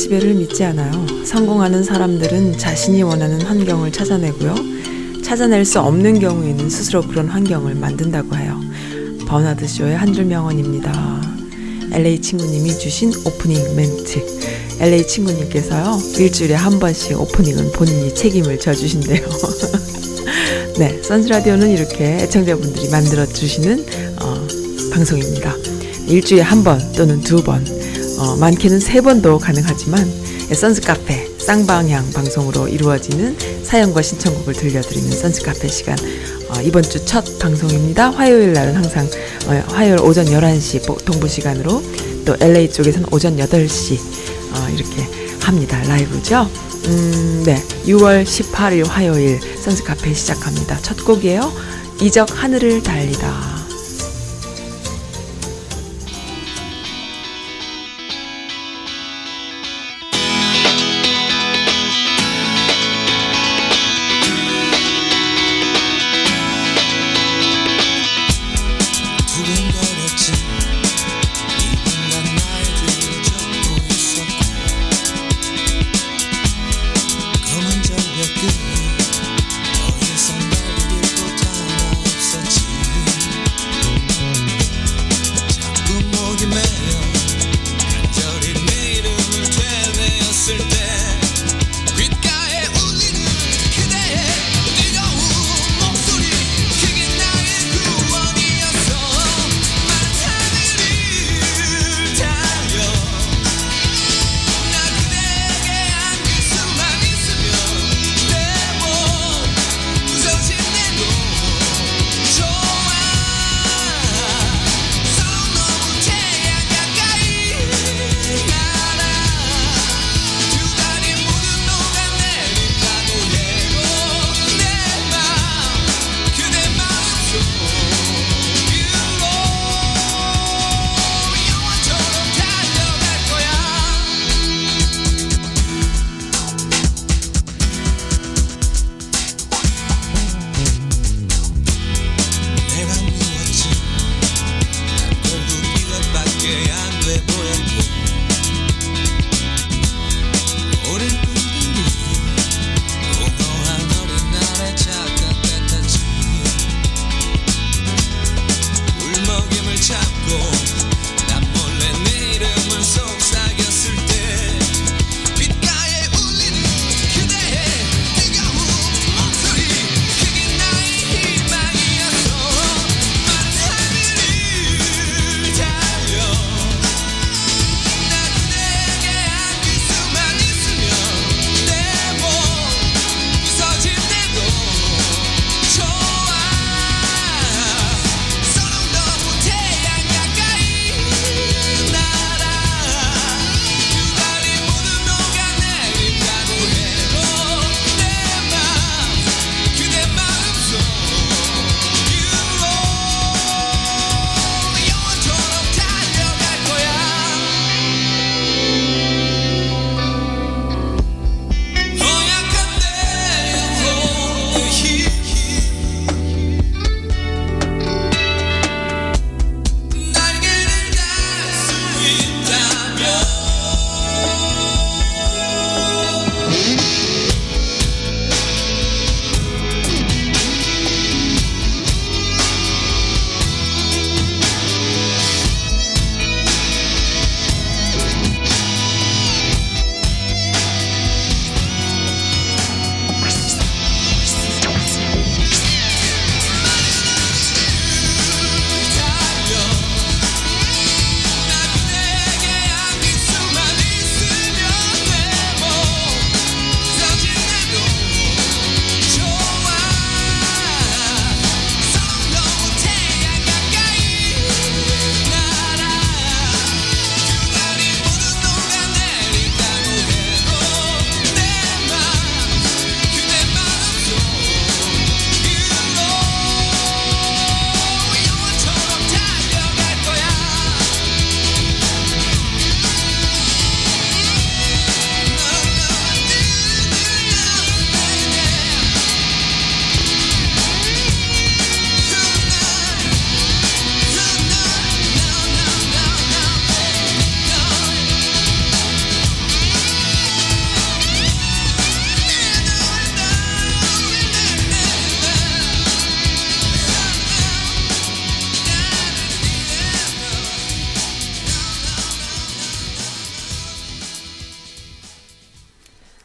지배를 믿지 않아요. 성공하는 사람들은 자신이 원하는 환경을 찾아내고요. 찾아낼 수 없는 경우에는 스스로 그런 환경을 만든다고 해요. 버나드 쇼의 한 줄 명언입니다. LA 친구님이 주신 오프닝 멘트. LA 친구님께서요, 일주일에 한 번씩 오프닝은 본인이 책임을 져주신대요. 네, 선즈라디오는 이렇게 애청자분들이 만들어주시는 어, 방송입니다. 일주일에 한 번 또는 두 번, 어, 많게는 세 번도 가능하지만 선즈 카페 쌍방향 방송으로 이루어지는 사연과 신청곡을 들려드리는 선즈 카페 시간 어, 이번 주 첫 방송입니다. 화요일 날은 항상 어, 화요일 오전 11시 동부 시간으로 또 LA 쪽에서는 오전 8시 어, 이렇게 합니다. 라이브죠. 음, 네. 6월 18일 화요일 선즈 카페 시작합니다. 첫 곡이에요. 이적 하늘을 달리다.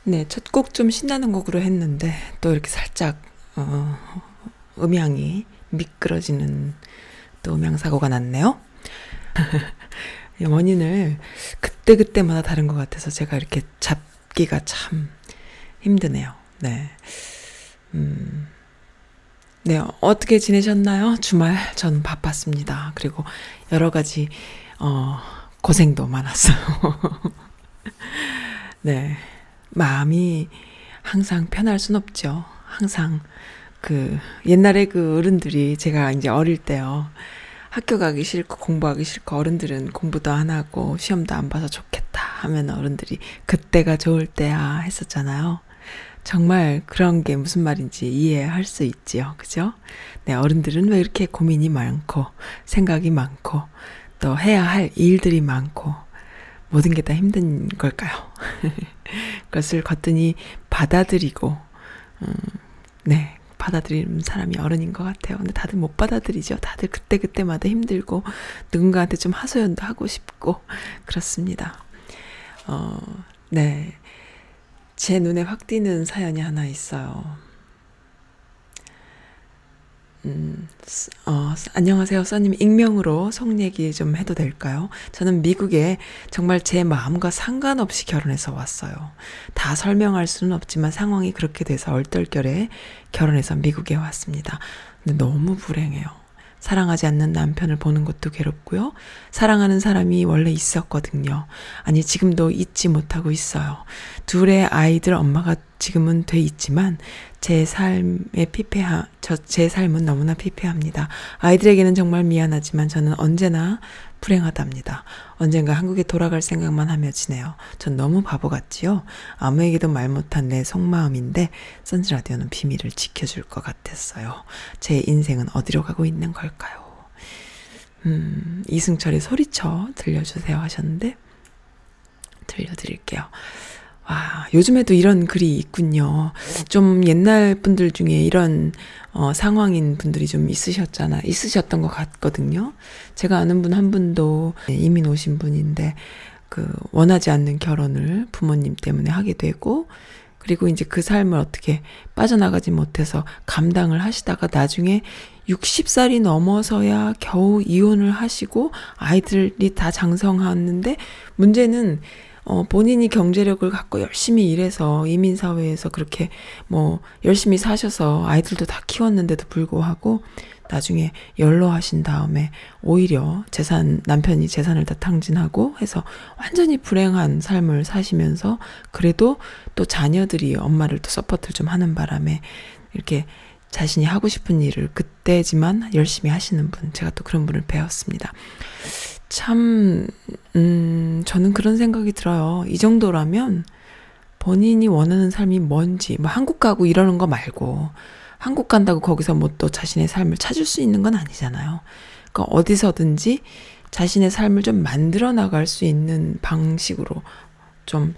네, 첫 곡 좀 신나는 곡으로 했는데 또 이렇게 살짝 어, 음향이 미끄러지는 또 음향 사고가 났네요. 원인을 그때 그때마다 다른 것 같아서 제가 이렇게 잡기가 참 힘드네요. 네. 음. 네, 어떻게 지내셨나요? 주말 전 바빴습니다. 그리고 여러 가지 어 고생도 많았어요. 네. 마음이 항상 편할 순 없죠. 항상 그 옛날에 그 어른들이 제가 이제 어릴 때요. 학교 가기 싫고 공부하기 싫고 어른들은 공부도 안 하고 시험도 안 봐서 좋겠다 하면 어른들이 그때가 좋을 때야 했었잖아요. 정말 그런 게 무슨 말인지 이해할 수 있지요. 그죠? 네, 어른들은 왜 이렇게 고민이 많고 생각이 많고 또 해야 할 일들이 많고 모든 게 다 힘든 걸까요? 그것을 거뜬히 받아들이고, 음, 네, 받아들이는 사람이 어른인 것 같아요. 근데 다들 못 받아들이죠. 다들 그때그때마다 힘들고, 누군가한테 좀 하소연도 하고 싶고, 그렇습니다. 어, 네. 제 눈에 확 띄는 사연이 하나 있어요. 음, 어, 안녕하세요. 써님 익명으로 속 얘기 좀 해도 될까요? 저는 미국에 정말 제 마음과 상관없이 결혼해서 왔어요. 다 설명할 수는 없지만 상황이 그렇게 돼서 얼떨결에 결혼해서 미국에 왔습니다. 근데 너무 불행해요. 사랑하지 않는 남편을 보는 것도 괴롭고요. 사랑하는 사람이 원래 있었거든요. 아니, 지금도 잊지 못하고 있어요. 둘의 아이들 엄마가 지금은 돼 있지만 제 삶에 피폐하, 저, 제 삶은 너무나 피폐합니다. 아이들에게는 정말 미안하지만 저는 언제나 불행하답니다. 언젠가 한국에 돌아갈 생각만 하며 지내요. 전 너무 바보 같지요? 아무에게도 말 못한 내 속마음인데 선즈라디오는 비밀을 지켜줄 것 같았어요. 제 인생은 어디로 가고 있는 걸까요? 음, 이승철의 소리쳐 들려주세요 하셨는데 들려드릴게요. 와, 요즘에도 이런 글이 있군요. 좀 옛날 분들 중에 이런 어, 상황인 분들이 좀 있으셨잖아. 있으셨던 것 같거든요. 제가 아는 분 한 분도 이민 오신 분인데, 그, 원하지 않는 결혼을 부모님 때문에 하게 되고, 그리고 이제 그 삶을 어떻게 빠져나가지 못해서 감당을 하시다가 나중에 60살이 넘어서야 겨우 이혼을 하시고 아이들이 다 장성하는데 문제는 어, 본인이 경제력을 갖고 열심히 일해서 이민사회에서 그렇게 뭐 열심히 사셔서 아이들도 다 키웠는데도 불구하고 나중에 연로하신 다음에 오히려 재산, 남편이 재산을 다 탕진하고 해서 완전히 불행한 삶을 사시면서 그래도 또 자녀들이 엄마를 또 support를 좀 하는 바람에 이렇게 자신이 하고 싶은 일을 늦게지만 열심히 하시는 분, 제가 또 그런 분을 뵈었습니다. 참, 음, 저는 그런 생각이 들어요. 이 정도라면 본인이 원하는 삶이 뭔지, 뭐 한국 가고 이러는 거 말고, 한국 간다고 거기서 뭐 또 자신의 삶을 찾을 수 있는 건 아니잖아요. 그러니까 어디서든지 자신의 삶을 좀 만들어 나갈 수 있는 방식으로 좀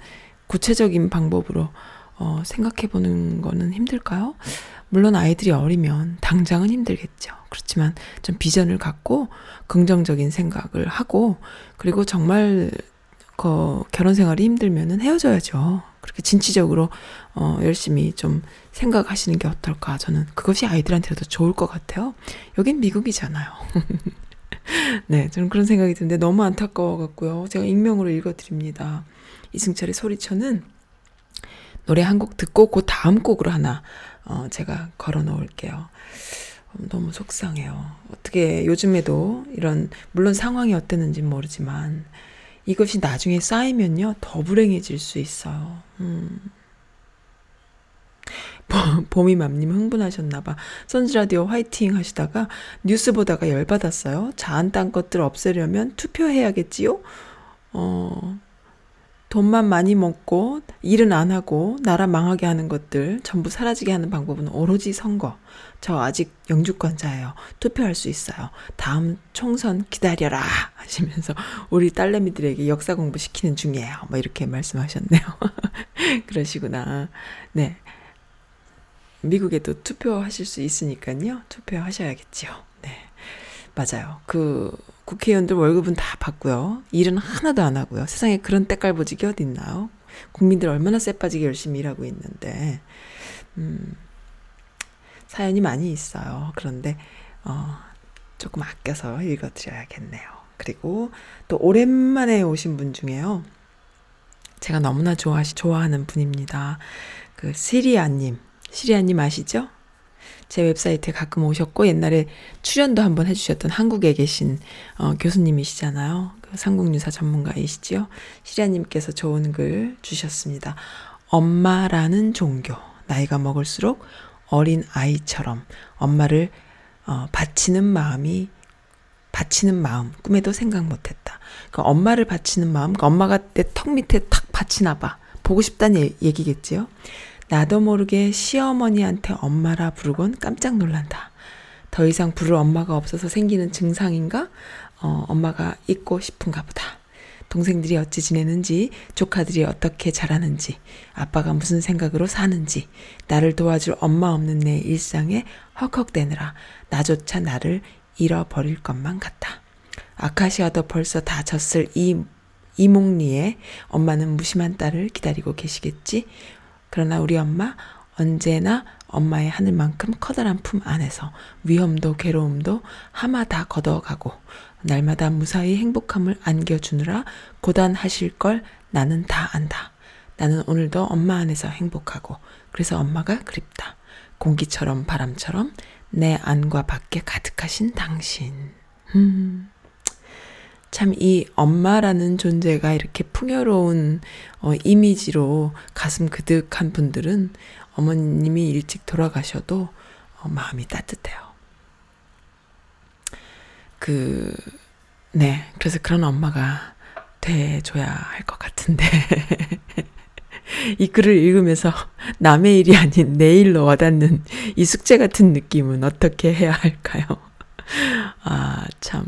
구체적인 방법으로 어, 생각해 보는 거는 힘들까요? 물론 아이들이 어리면 당장은 힘들겠죠. 그렇지만 좀 비전을 갖고 긍정적인 생각을 하고 그리고 정말 그 결혼 생활이 힘들면은 헤어져야죠. 그렇게 진취적으로 어 열심히 좀 생각하시는 게 어떨까? 저는 그것이 아이들한테도 좋을 것 같아요. 여긴 미국이잖아요. 네, 저는 그런 생각이 드는데 너무 안타까워 갖고요. 제가 익명으로 읽어 드립니다. 이승철의 소리쳐는 노래 한 곡 듣고 그 다음 곡으로 하나 어, 제가 걸어 놓을게요. 너무 속상해요. 어떻게 요즘에도 이런 물론 상황이 어땠는지 모르지만 이것이 나중에 쌓이면요 더 불행해질 수 있어요. 음. 봄이맘님 흥분하셨나봐. 선즈라디오 화이팅 하시다가 뉴스 보다가 열받았어요. 자한 딴 것들 없애려면 투표해야겠지요? 어, 돈만 많이 먹고 일은 안 하고 나라 망하게 하는 것들 전부 사라지게 하는 방법은 오로지 선거. 저 아직 영주권자예요. 투표할 수 있어요. 다음 총선 기다려라 하시면서 우리 딸내미들에게 역사 공부 시키는 중이에요. 뭐 이렇게 말씀하셨네요. 그러시구나. 네. 미국에도 투표하실 수 있으니까요. 투표하셔야겠지요. 네. 맞아요. 그 국회의원들 월급은 다 받고요. 일은 하나도 안 하고요. 세상에 그런 때깔보직이 어디 있나요? 국민들 얼마나 쎄빠지게 열심히 일하고 있는데, 음, 사연이 많이 있어요. 그런데, 어, 조금 아껴서 읽어드려야겠네요. 그리고 또 오랜만에 오신 분 중에요. 제가 너무나 좋아하시, 좋아하는 분입니다. 그 시리아님. 시리아님 아시죠? 제 웹사이트에 가끔 오셨고 옛날에 출연도 한번 해주셨던 한국에 계신 어, 교수님이시잖아요. 그 삼국유사 전문가이시지요. 시리아님께서 좋은 글 주셨습니다. 엄마라는 종교. 나이가 먹을수록 어린 아이처럼 엄마를 어, 바치는 마음이 바치는 마음 꿈에도 생각 못했다. 그 엄마를 바치는 마음, 그 엄마가 내 턱 밑에 탁 바치나 봐. 보고 싶다는 얘기겠지요. 나도 모르게 시어머니한테 엄마라 부르곤 깜짝 놀란다. 더 이상 부를 엄마가 없어서 생기는 증상인가? 어, 엄마가 있고 싶은가 보다. 동생들이 어찌 지내는지, 조카들이 어떻게 자라는지, 아빠가 무슨 생각으로 사는지, 나를 도와줄 엄마 없는 내 일상에 헉헉대느라 나조차 나를 잃어버릴 것만 같다. 아카시아도 벌써 다 졌을 이 이몽리에 엄마는 무심한 딸을 기다리고 계시겠지. 그러나 우리 엄마 언제나 엄마의 하늘만큼 커다란 품 안에서 위험도 괴로움도 하마 다 걷어가고 날마다 무사히 행복함을 안겨주느라 고단하실 걸 나는 다 안다. 나는 오늘도 엄마 안에서 행복하고 그래서 엄마가 그립다. 공기처럼 바람처럼 내 안과 밖에 가득하신 당신. 음. 참 이 엄마라는 존재가 이렇게 풍요로운 어, 이미지로 가슴 그득한 분들은 어머님이 일찍 돌아가셔도 어, 마음이 따뜻해요. 그, 네. 그래서 그런 엄마가 돼줘야 할 것 같은데. 이 글을 읽으면서 남의 일이 아닌 내 일로 와닿는 이 숙제 같은 느낌은 어떻게 해야 할까요? 아, 참.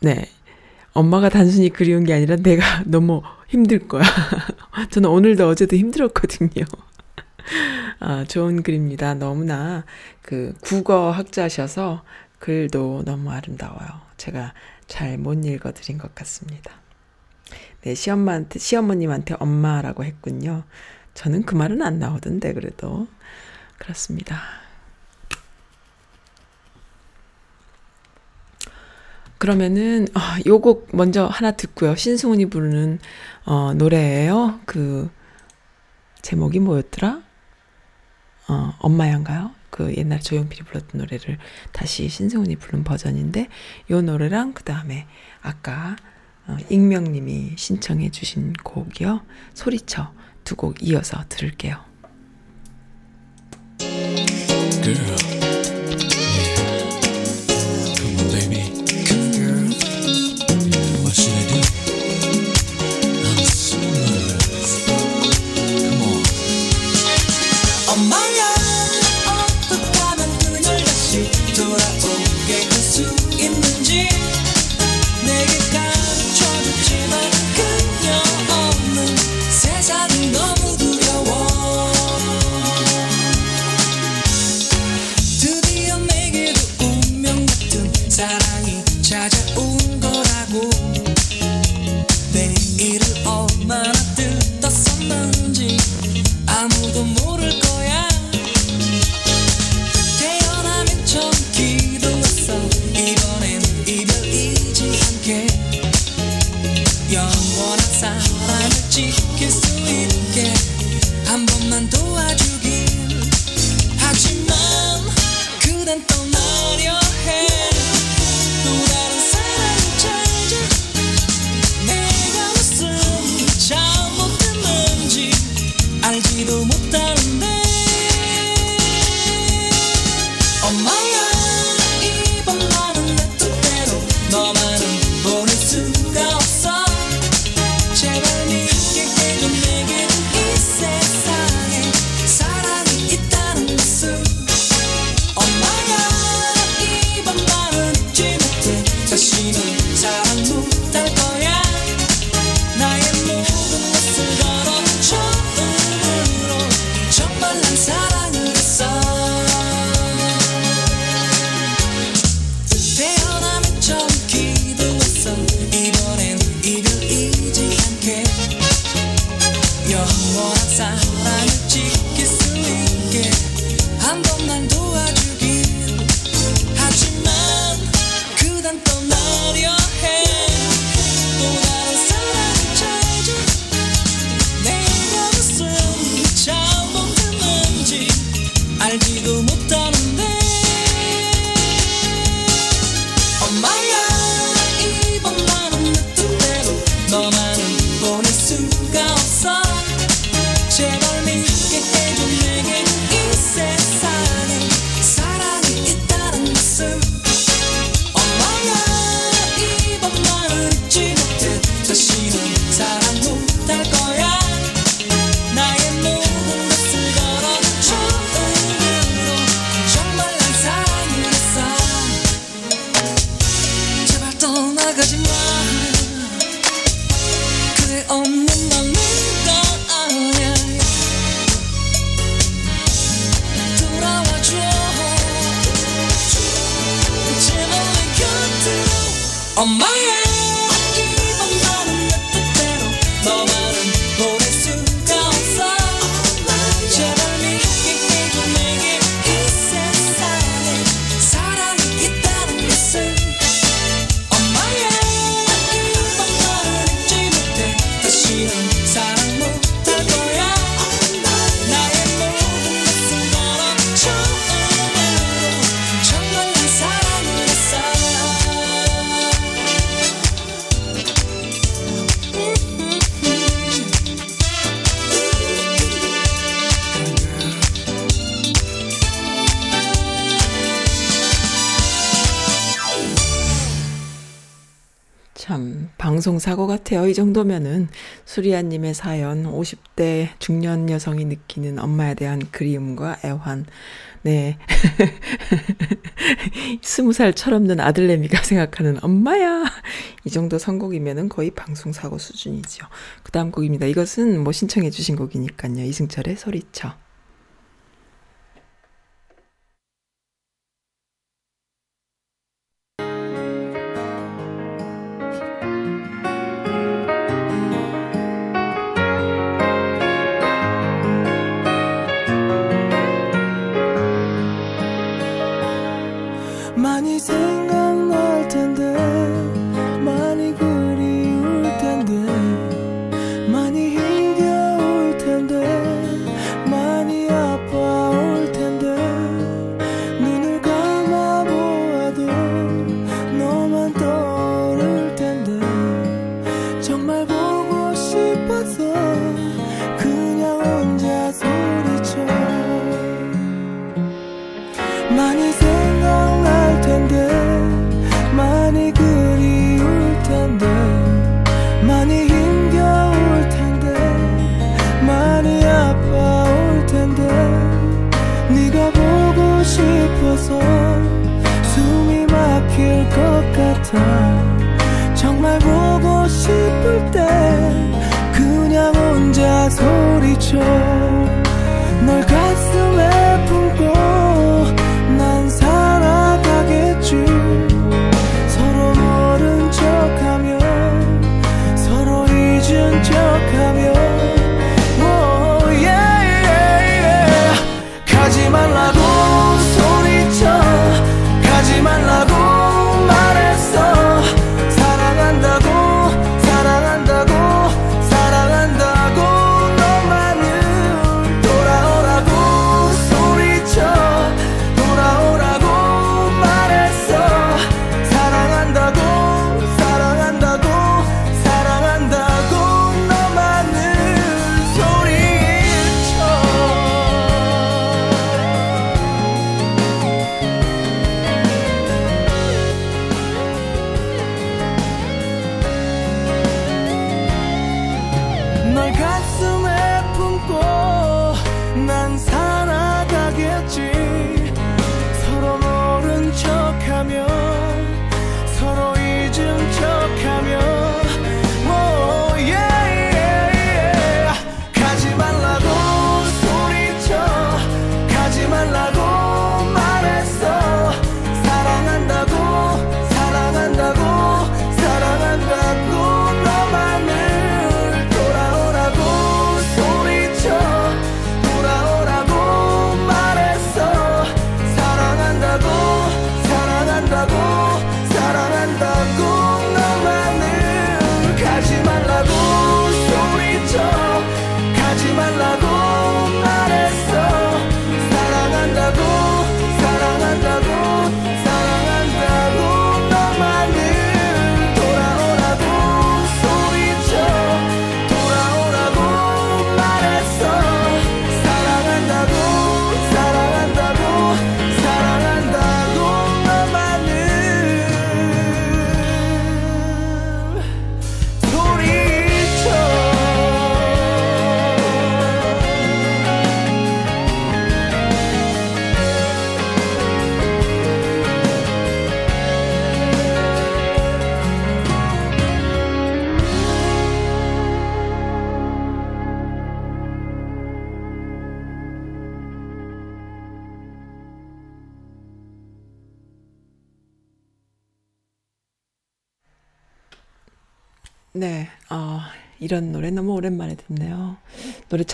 네. 엄마가 단순히 그리운 게 아니라 내가 너무 힘들 거야. 저는 오늘도 어제도 힘들었거든요. 아, 좋은 글입니다. 너무나 그 국어 학자셔서 글도 너무 아름다워요. 제가 잘 못 읽어 드린 것 같습니다. 네, 시엄마한테, 시어머님한테 엄마라고 했군요. 저는 그 말은 안 나오던데, 그래도. 그렇습니다. 그러면은 어, 요곡 먼저 하나 듣고요. 신승훈이 부르는 어, 노래예요. 그 제목이 뭐였더라? 어, 엄마yan가요? 그 옛날 조용필이 불렀던 노래를 다시 신승훈이 부른 버전인데 요 노래랑 그 다음에 아까 어, 익명님이 신청해 주신 곡이요. 소리쳐 두 곡 이어서 들을게요. Girl. 정도면은 수리아님의 사연 50대 중년 여성이 느끼는 엄마에 대한 그리움과 애환. 네. 스무 살 철없는 아들내미가 생각하는 엄마야. 이 정도 선곡이면은 거의 방송 사고 수준이죠. 그 다음 곡입니다. 이것은 뭐 신청해 주신 곡이니까요. 이승철의 소리쳐.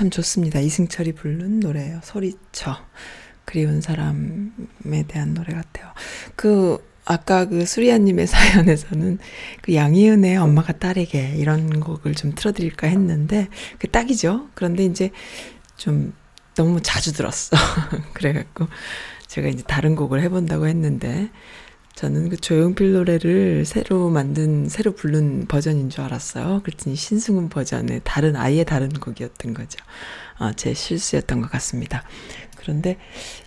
참 좋습니다. 이승철이 부른 노래예요. 소리쳐. 그리운 사람에 대한 노래 같아요. 그 아까 그 수리아님의 사연에서는 그 양희은의 엄마가 딸에게 이런 곡을 좀 틀어드릴까 했는데 그 딱이죠. 그런데 이제 좀 너무 자주 들었어. 그래갖고 제가 이제 다른 곡을 해본다고 했는데 저는 그 조용필 노래를 새로 만든, 새로 부른 버전인 줄 알았어요. 그랬더니 신승훈 버전의 다른, 아예 다른 곡이었던 거죠. 아, 제 실수였던 것 같습니다. 그런데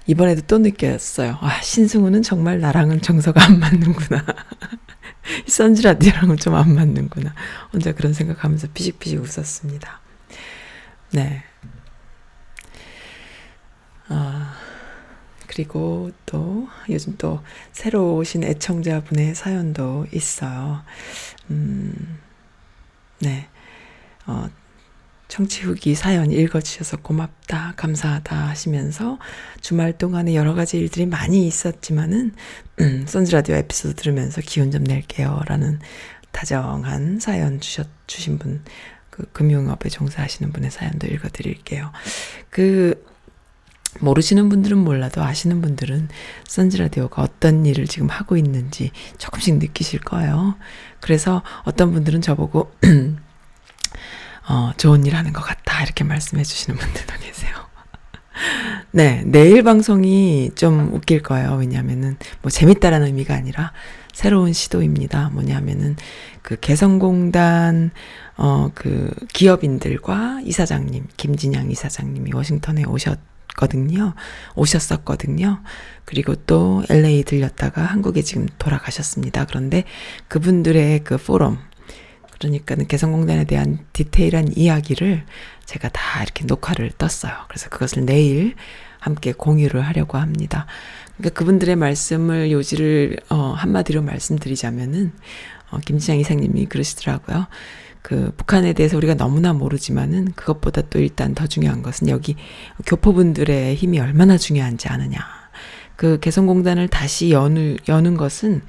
이번에도 또 느꼈어요. 아, 신승훈은 정말 나랑은 정서가 안 맞는구나. 선즈라디오랑은 좀 안 맞는구나. 혼자 그런 생각하면서 피식피식 웃었습니다. 네. 아. 그리고 또 요즘 또 새로 오신 애청자분의 사연도 있어요. 음, 네. 어, 청취 후기 사연 읽어주셔서 고맙다, 감사하다 하시면서 주말 동안에 여러 가지 일들이 많이 있었지만은, 음, 선즈라디오 에피소드 들으면서 기운 좀 낼게요. 라는 다정한 사연 주셨, 주신 분, 그 금융업에 종사하시는 분의 사연도 읽어드릴게요. 그, 모르시는 분들은 몰라도 아시는 분들은 선즈라디오가 어떤 일을 지금 하고 있는지 조금씩 느끼실 거예요. 그래서 어떤 분들은 저보고, 어, 좋은 일 하는 것 같다. 이렇게 말씀해 주시는 분들도 계세요. 네, 내일 방송이 좀 웃길 거예요. 왜냐하면은, 뭐, 재밌다라는 의미가 아니라, 새로운 시도입니다. 뭐냐면은, 그 개성공단, 어, 그 기업인들과 이사장님, 김진양 이사장님이 워싱턴에 오셨, 거든요. 오셨었거든요. 그리고 또 LA 들렸다가 한국에 지금 돌아가셨습니다. 그런데 그분들의 그 포럼, 그러니까는 개성공단에 대한 디테일한 이야기를 제가 다 이렇게 녹화를 떴어요. 그래서 그것을 내일 함께 공유를 하려고 합니다. 그러니까 그분들의 말씀을 요지를 어, 한마디로 말씀드리자면은 어, 김지장 이사님이 그러시더라고요. 그 북한에 대해서 우리가 너무나 모르지만은 그것보다 또 일단 더 중요한 것은 여기 교포분들의 힘이 얼마나 중요한지 아느냐. 그 개성공단을 다시 여는, 여는 것은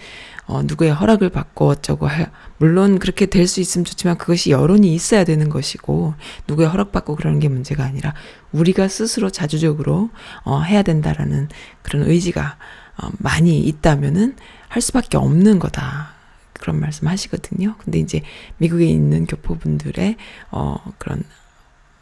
어, 누구의 허락을 받고 어쩌고 할, 물론 그렇게 될 수 있으면 좋지만 그것이 여론이 있어야 되는 것이고, 누구의 허락받고 그러는 게 문제가 아니라, 우리가 스스로 자주적으로, 어, 해야 된다라는 그런 의지가, 어, 많이 있다면은 할 수밖에 없는 거다. 그런 말씀 하시거든요. 근데 이제 미국에 있는 교포분들의 어 그런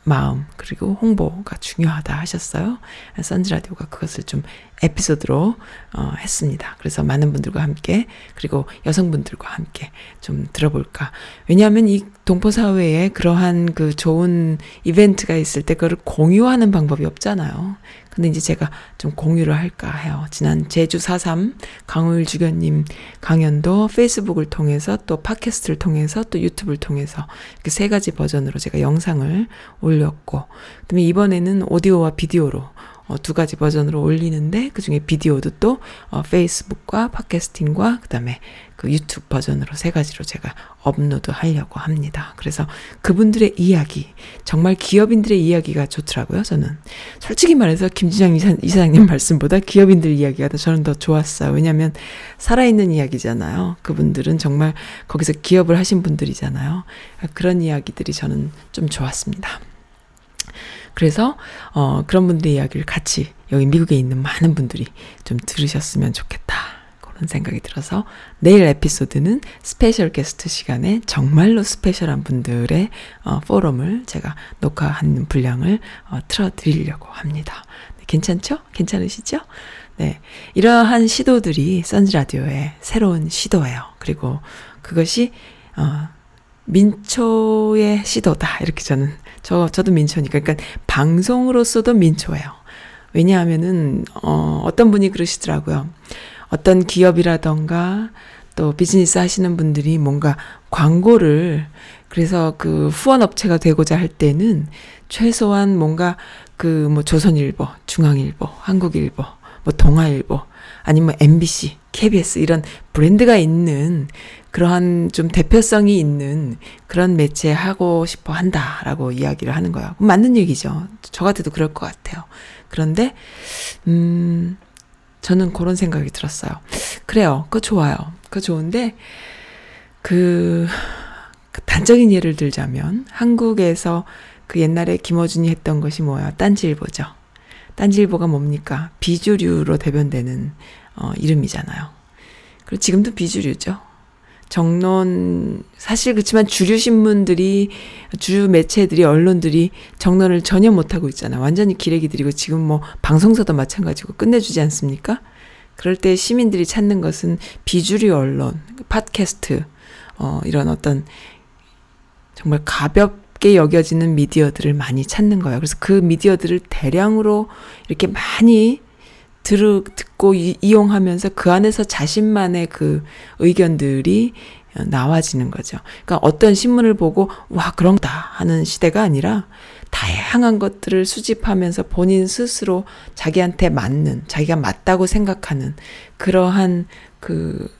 마음 그리고 홍보가 중요하다 하셨어요. 선즈 라디오가 그것을 좀 에피소드로 어, 했습니다. 그래서 많은 분들과 함께 그리고 여성분들과 함께 좀 들어볼까. 왜냐하면 이 동포 사회에 그러한 그 좋은 이벤트가 있을 때 그걸 공유하는 방법이 없잖아요. 근데 이제 제가 좀 공유를 할까 해요. 지난 제주 4.3 강우일 주교님 강연도 페이스북을 통해서 또 팟캐스트를 통해서 또 유튜브를 통해서 이렇게 세 가지 버전으로 제가 영상을 올렸고, 그다음에 이번에는 오디오와 비디오로 어, 두 가지 버전으로 올리는데 그 중에 비디오도 또 어, 페이스북과 podcasting과 그다음에 그 유튜브 버전으로 세 가지로 제가 업로드 하려고 합니다. 그래서 그분들의 이야기 정말 기업인들의 이야기가 좋더라고요. 저는 솔직히 말해서 김지장 이사, 이사장님 말씀보다 기업인들 이야기가 더 저는 더 좋았어요. 왜냐하면 살아있는 이야기잖아요. 그분들은 정말 거기서 기업을 하신 분들이잖아요. 그런 이야기들이 저는 좀 좋았습니다. 그래서 어 그런 분들의 이야기를 같이 여기 미국에 있는 많은 분들이 좀 들으셨으면 좋겠다. 그런 생각이 들어서 내일 에피소드는 special guest 시간에 정말로 special한 분들의 어, 포럼을 제가 녹화하는 분량을 어, 틀어드리려고 합니다. 네, 괜찮죠? 괜찮으시죠? 네. 이러한 시도들이 선즈라디오의 새로운 시도예요. 그리고 그것이 어, 민초의 시도다. 이렇게 저는, 저, 저도 민초니까. 그러니까 방송으로서도 민초예요. 왜냐하면은, 어, 어떤 분이 그러시더라고요. 어떤 기업이라던가 또 비즈니스 하시는 분들이 뭔가 광고를 그래서 그 후원 업체가 되고자 할 때는 최소한 뭔가 그 뭐 조선일보, 중앙일보, 한국일보, 뭐 동아일보, 아니면 MBC, KBS 이런 브랜드가 있는 그러한 좀 대표성이 있는 그런 매체 하고 싶어 한다라고 이야기를 하는 거야. 맞는 얘기죠. 저 같아도 그럴 것 같아요. 그런데, 음, 저는 그런 생각이 들었어요. 그래요. 그거 좋아요. 그거 좋은데, 그, 그 단적인 예를 들자면 한국에서 그 옛날에 김어준이 했던 것이 뭐야? 딴지일보죠. 딴지일보가 뭡니까? 비주류로 대변되는 어, 이름이잖아요. 그리고 지금도 비주류죠. 정론 사실 그렇지만 주류 신문들이 주류 매체들이 언론들이 정론을 전혀 못 하고 있잖아. 완전히 기레기 들이고 지금 뭐 방송사도 마찬가지고 끝내주지 않습니까? 그럴 때 시민들이 찾는 것은 비주류 언론, 팟캐스트, 어, 이런 어떤 정말 가볍 게 여겨지는 미디어들을 많이 찾는 거예요. 그래서 그 미디어들을 대량으로 이렇게 많이 들, 듣고 이, 이용하면서 그 안에서 자신만의 그 의견들이 나와지는 거죠. 그러니까 어떤 신문을 보고 와 그런다 하는 시대가 아니라 다양한 것들을 수집하면서 본인 스스로 자기한테 맞는 자기가 맞다고 생각하는 그러한 그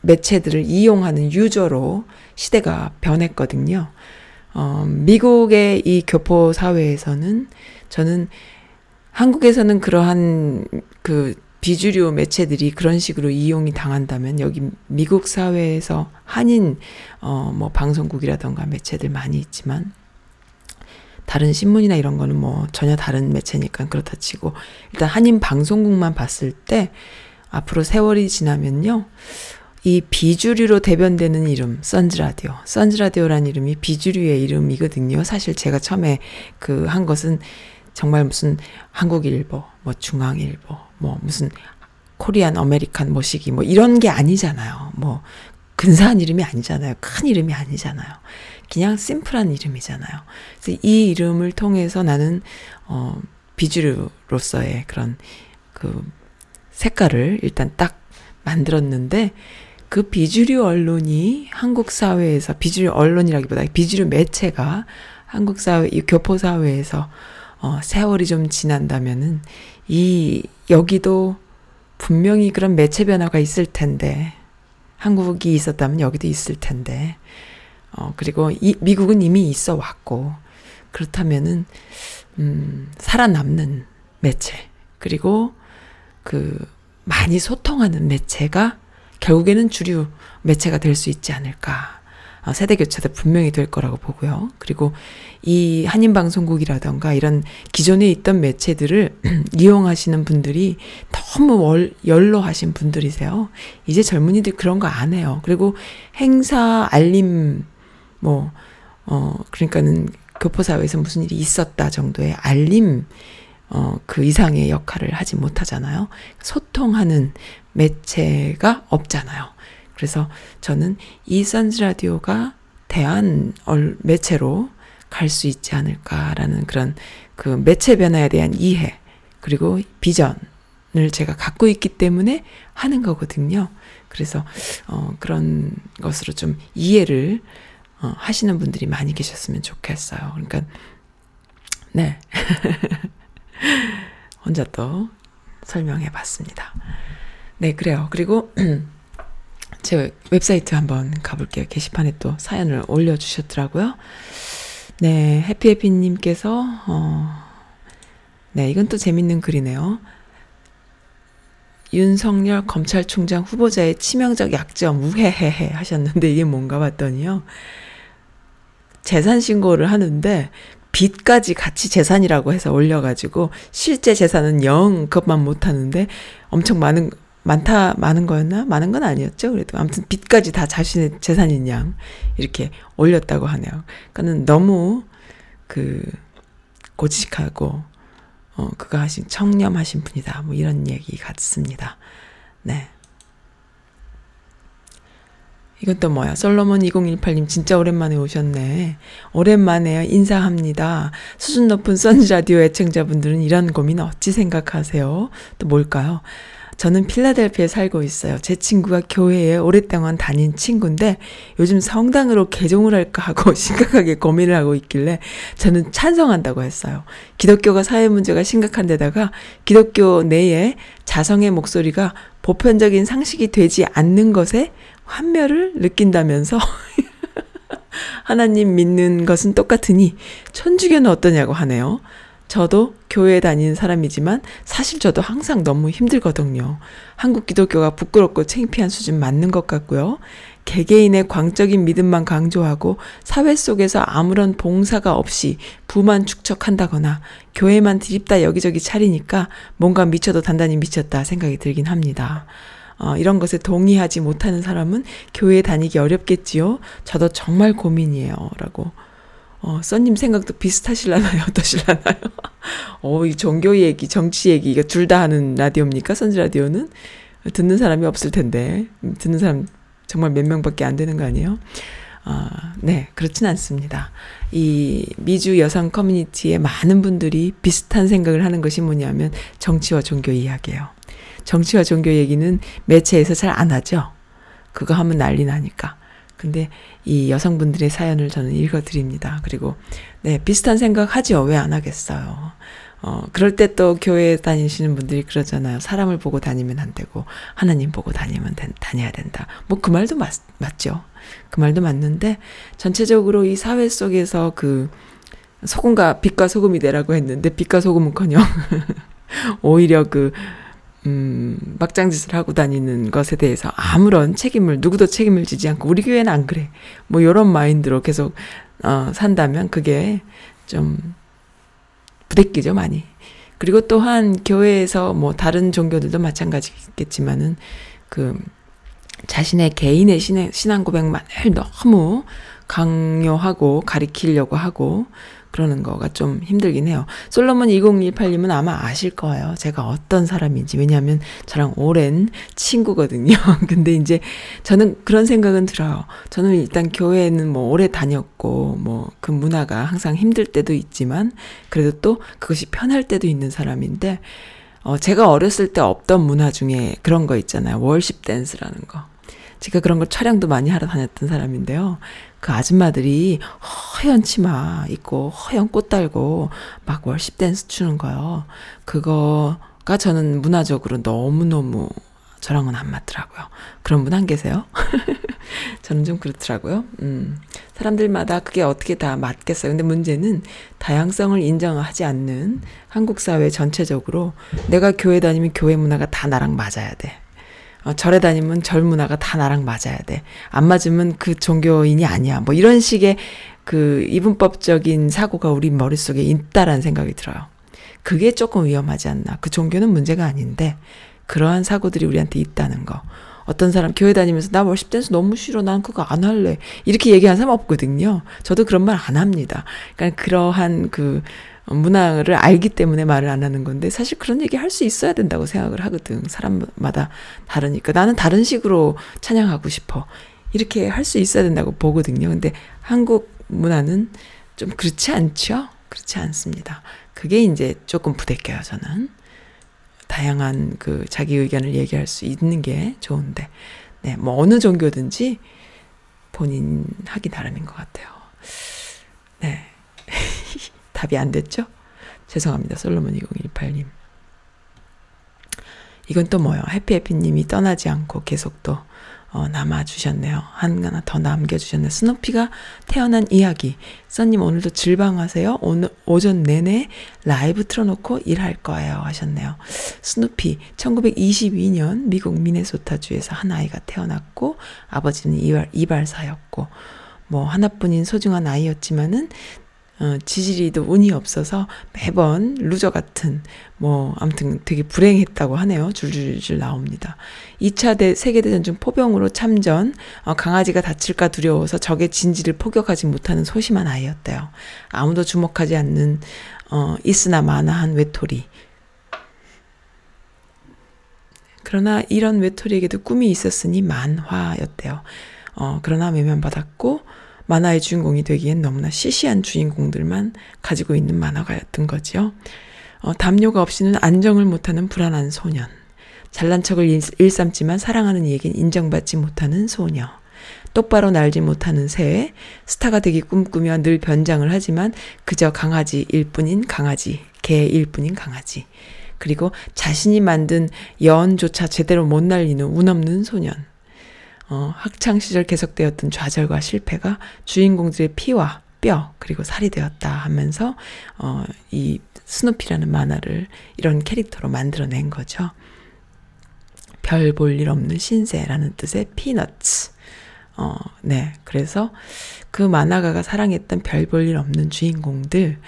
매체들을 이용하는 유저로 시대가 변했거든요. 어, 미국의 이 교포 사회에서는 저는 한국에서는 그러한 그 비주류 매체들이 그런 식으로 이용이 당한다면 여기 미국 사회에서 한인 어 뭐 방송국이라던가 매체들 많이 있지만 다른 신문이나 이런 거는 뭐 전혀 다른 매체니까 그렇다 치고 일단 한인 방송국만 봤을 때 앞으로 세월이 지나면요. 이 비주류로 대변되는 이름, 선즈라디오. 선즈라디오란 이름이 비주류의 이름이거든요. 사실 제가 처음에 그 한 것은 정말 무슨 한국일보, 뭐 중앙일보, 뭐 무슨 코리안 어메리칸 모시기 뭐 이런 게 아니잖아요. 뭐 근사한 이름이 아니잖아요. 큰 이름이 아니잖아요. 그냥 심플한 이름이잖아요. 그래서 이 이름을 통해서 나는 어 비주류로서의 그런 그 색깔을 일단 딱 만들었는데 그 비주류 언론이 한국 사회에서 비주류 언론이라기보다 비주류 매체가 한국 사회 이 교포 사회에서 어, 세월이 좀 지난다면은 이 여기도 분명히 그런 매체 변화가 있을 텐데 한국이 있었다면 여기도 있을 텐데 어 그리고 이 미국은 이미 있어 왔고 그렇다면은 음 살아남는 매체 그리고 그 많이 소통하는 매체가 결국에는 주류 매체가 될 수 있지 않을까 어, 세대 교체도 분명히 될 거라고 보고요. 그리고 이 한인 방송국이라던가 이런 기존에 있던 매체들을 이용하시는 분들이 너무 월, 연로하신 분들이세요. 이제 젊은이들 그런 거 안 해요. 그리고 행사 알림 뭐 어 그러니까는 교포 사회에서 무슨 일이 있었다 정도의 알림 어, 그 이상의 역할을 하지 못하잖아요. 소통하는 매체가 없잖아요. 그래서 저는 이 선즈 라디오가 대한 매체로 갈 수 있지 않을까라는 그런 그 매체 변화에 대한 이해 그리고 비전을 제가 갖고 있기 때문에 하는 거거든요. 그래서 어 그런 것으로 좀 이해를 어 하시는 분들이 많이 계셨으면 좋겠어요. 그러니까 네. 혼자 또 설명해 봤습니다. 네, 그래요. 그리고 제 웹사이트 한번 가볼게요. 게시판에 또 사연을 올려주셨더라고요. 네, 해피해피님께서, 어, 네, 이건 또 재밌는 글이네요. 윤석열 검찰총장 후보자의 치명적 약점, 우헤헤헤 하셨는데 이게 뭔가 봤더니요. 재산 신고를 하는데 빚까지 같이 재산이라고 해서 올려가지고 실제 재산은 영 그것만 못하는데 엄청 많은 많다, 많은 거였나? 많은 건 아니었죠. 그래도 아무튼 빚까지 다 자신의 재산인 양 이렇게 올렸다고 하네요. 그러니까는 너무 그 고지식하고 어 그거 하신 청렴하신 분이다. 뭐 이런 얘기 같습니다. 네. 또 뭐야? 솔로몬 2018님 진짜 오랜만에 오셨네. 오랜만에요. 인사합니다. 수준 높은 선즈 라디오 애청자분들은 이런 고민 어찌 생각하세요? 또 뭘까요? 저는 필라델피아에 살고 있어요. 제 친구가 교회에 오랫동안 다닌 친구인데 요즘 성당으로 개종을 할까 하고 심각하게 고민을 하고 있길래 저는 찬성한다고 했어요. 기독교가 사회 문제가 심각한 데다가 기독교 내에 자성의 목소리가 보편적인 상식이 되지 않는 것에 환멸을 느낀다면서 하나님 믿는 것은 똑같으니 천주교는 어떠냐고 하네요. 저도 교회 다니는 사람이지만 사실 저도 항상 너무 힘들거든요. 한국 기독교가 부끄럽고 창피한 수준 맞는 것 같고요. 개개인의 광적인 믿음만 강조하고 사회 속에서 아무런 봉사가 없이 부만 축적한다거나 교회만 드립다 여기저기 차리니까 뭔가 미쳐도 단단히 미쳤다 생각이 들긴 합니다. 어, 이런 것에 동의하지 못하는 사람은 교회 다니기 어렵겠지요. 저도 정말 고민이에요. 라고. 어, 써님 생각도 비슷하실라나요? 어떠실라나요? 어, 이 종교 얘기, 정치 얘기, 이거 둘 다 하는 라디오입니까? 선지 라디오는? 듣는 사람이 없을 텐데. 듣는 사람 정말 몇 명밖에 안 되는 거 아니에요? 아, 네, 그렇진 않습니다. 이 미주 여성 커뮤니티의 많은 분들이 비슷한 생각을 하는 것이 뭐냐면 정치와 종교 이야기예요. 정치와 종교 얘기는 매체에서 잘 안 하죠. 그거 하면 난리 나니까. 근데 이 여성분들의 사연을 저는 읽어드립니다. 그리고 네 비슷한 생각 하죠. 왜안 하겠어요. 어 그럴 때 또 교회 다니시는 분들이 그러잖아요. 사람을 보고 다니면 안 되고 하나님 보고 다니면 된, 다녀야 된다. 뭐 그 말도 맞, 맞죠. 그 말도 맞는데 전체적으로 이 사회 속에서 그 소금과 빛과 소금이 되라고 했는데 빛과 소금은커녕 오히려 그 음, 막장짓을 하고 다니는 것에 대해서 아무런 책임을, 누구도 책임을 지지 않고, 우리 교회는 안 그래. 뭐, 요런 마인드로 계속, 어, 산다면 그게 좀 부대끼죠, 많이. 그리고 또한 교회에서 뭐, 다른 종교들도 마찬가지겠지만은, 그, 자신의 개인의 신앙, 신앙 고백만을 너무 강요하고 가리키려고 하고, 그러는 거가 좀 힘들긴 해요. 솔로몬 2018님은 아마 아실 거예요. 제가 어떤 사람인지. 왜냐하면 저랑 오랜 친구거든요. 근데 이제 저는 그런 생각은 들어요. 저는 일단 교회는 뭐 오래 다녔고, 뭐 그 문화가 항상 힘들 때도 있지만, 그래도 또 그것이 편할 때도 있는 사람인데, 어, 제가 어렸을 때 없던 문화 중에 그런 거 있잖아요. 월십 댄스라는 거. 제가 그런 걸 촬영도 많이 하러 다녔던 사람인데요. 그 아줌마들이 허연 치마 입고 허연 꽃 달고 막 월십 댄스 추는 거요. 그거가 저는 문화적으로 너무너무 저랑은 안 맞더라고요. 그런 분 안 계세요? 저는 좀 그렇더라고요. 음. 사람들마다 그게 어떻게 다 맞겠어요. 근데 문제는 다양성을 인정하지 않는 한국 사회 전체적으로 내가 교회 다니면 교회 문화가 다 나랑 맞아야 돼. 어, 절에 다니면 절 문화가 다 나랑 맞아야 돼. 안 맞으면 그 종교인이 아니야. 뭐 이런 식의 그 이분법적인 사고가 우리 머릿속에 있다라는 생각이 들어요. 그게 조금 위험하지 않나. 그 종교는 문제가 아닌데 그러한 사고들이 우리한테 있다는 거. 어떤 사람 교회 다니면서 나 월십 댄스 너무 싫어. 난 그거 안 할래. 이렇게 얘기하는 사람 없거든요. 저도 그런 말 안 합니다. 그러니까 그러한 그 문화를 알기 때문에 말을 안 하는 건데 사실 그런 얘기 할 수 있어야 된다고 생각을 하거든. 사람마다 다르니까. 나는 다른 식으로 찬양하고 싶어. 이렇게 할 수 있어야 된다고 보거든요. 근데 한국 문화는 좀 그렇지 않죠? 그렇지 않습니다. 그게 이제 조금 부대껴요, 저는. 다양한 그 자기 의견을 얘기할 수 있는 게 좋은데, 네, 뭐 어느 종교든지 본인 하기 나름인 것 같아요. 네. 답이 안 됐죠? 죄송합니다. 솔로몬 2018님. 이건 또 뭐요? 해피해피님이 떠나지 않고 계속 또 어, 남아주셨네요. 하나 더 남겨주셨네요. 스누피가 태어난 이야기. 써님 오늘도 즐방하세요. 오늘 오전 내내 라이브 틀어놓고 일할 거예요. 하셨네요. 스누피 1922년 미국 미네소타주에서 한 아이가 태어났고 아버지는 이발, 이발사였고 뭐 하나뿐인 소중한 아이였지만은 어, 지지리도 운이 없어서 매번 loser 같은 뭐 아무튼 되게 불행했다고 하네요. 줄줄줄 나옵니다. 2차 대 세계대전 중 포병으로 참전 어, 강아지가 다칠까 두려워서 적의 진지를 포격하지 못하는 소심한 아이였대요. 아무도 주목하지 않는 어, 있으나 마나한 외톨이. 그러나 이런 외톨이에게도 꿈이 있었으니 만화였대요. 어, 그러나 외면받았고 만화의 주인공이 되기엔 너무나 시시한 주인공들만 가지고 있는 만화가였던 거지요. 어, 담요가 없이는 안정을 못하는 불안한 소년. 잘난 척을 일, 일삼지만 사랑하는 이에겐 인정받지 못하는 소녀. 똑바로 날지 못하는 새, 스타가 되기 꿈꾸며 늘 변장을 하지만 그저 강아지일 뿐인 강아지, 개일 뿐인 강아지. 그리고 자신이 만든 연조차 제대로 못 날리는 운 없는 소년. 어, 학창 시절 계속되었던 좌절과 실패가 주인공들의 피와 뼈 그리고 살이 되었다 하면서 어, 이 스누피라는 만화를 이런 캐릭터로 만들어낸 거죠. 별 볼 일 없는 신세라는 뜻의 피너츠. 어, 네. 그래서 그 만화가가 사랑했던 별 볼 일 없는 주인공들,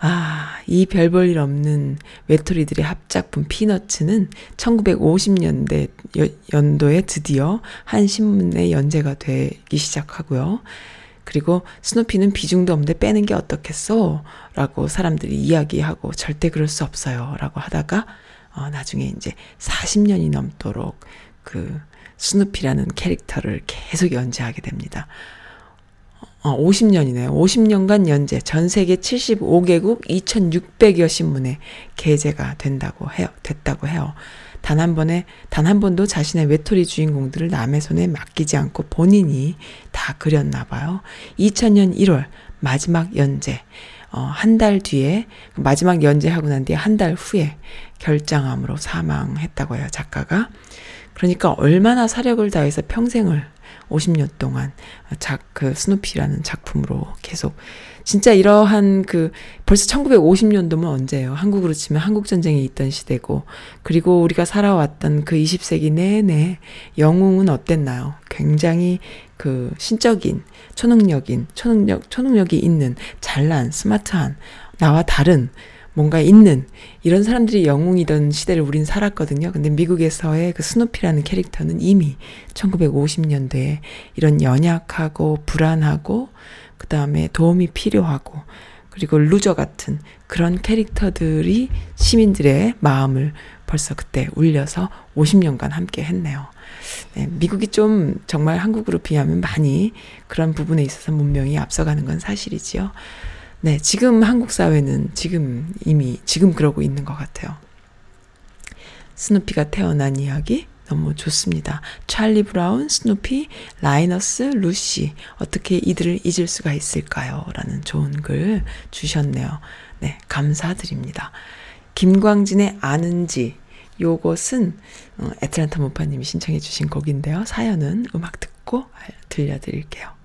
아, 이 별 볼 일 없는 외톨이들의 합작품 피너츠는 1950년대 연도에 드디어 한 신문에 연재가 되기 시작하고요. 그리고 스누피는 비중도 없는데 빼는 게 어떻겠어? 라고 사람들이 이야기하고 절대 그럴 수 없어요. 라고 하다가, 어, 나중에 이제 40년이 넘도록 그 스누피라는 캐릭터를 계속 연재하게 됩니다. 어, 50년이네요. 50년간 연재, 전 세계 75개국 2,600여 신문에 게재가 된다고 해요. 됐다고 해요. 단 한 번에, 단 한 번도 자신의 외톨이 주인공들을 남의 손에 맡기지 않고 본인이 다 그렸나 봐요. 2000년 1월, 마지막 연재. 어, 한 달 뒤에, 마지막 연재하고 난 뒤에 한 달 후에 결장암으로 사망했다고 해요, 작가가. 그러니까 얼마나 사력을 다해서 평생을 50년 동안 작, 그 스누피라는 작품으로 계속 진짜 이러한 그 벌써 1950년도면 언제예요? 한국으로 치면 한국전쟁이 있던 시대고 그리고 우리가 살아왔던 그 20세기 내내 영웅은 어땠나요? 굉장히 그 신적인 초능력인 초능력 초능력이 있는 잘난 스마트한 나와 다른 뭔가 있는 이런 사람들이 영웅이던 시대를 우린 살았거든요. 근데 미국에서의 그 스누피라는 캐릭터는 이미 1950년대에 이런 연약하고 불안하고 그 다음에 도움이 필요하고 그리고 loser 같은 그런 캐릭터들이 시민들의 마음을 벌써 그때 울려서 50년간 함께 했네요. 네, 미국이 좀 정말 한국으로 비하면 많이 그런 부분에 있어서 문명이 앞서가는 건 사실이지요. 네, 지금 한국 사회는 지금 이미 지금 그러고 있는 것 같아요. 스누피가 태어난 이야기 너무 좋습니다. 찰리 브라운, 스누피, 라이너스, 루시 어떻게 이들을 잊을 수가 있을까요? 라는 좋은 글 주셨네요. 네, 감사드립니다. 김광진의 아는지 요것은 어, 애틀란타 모파님이 신청해 주신 곡인데요. 사연은 음악 듣고 들려드릴게요.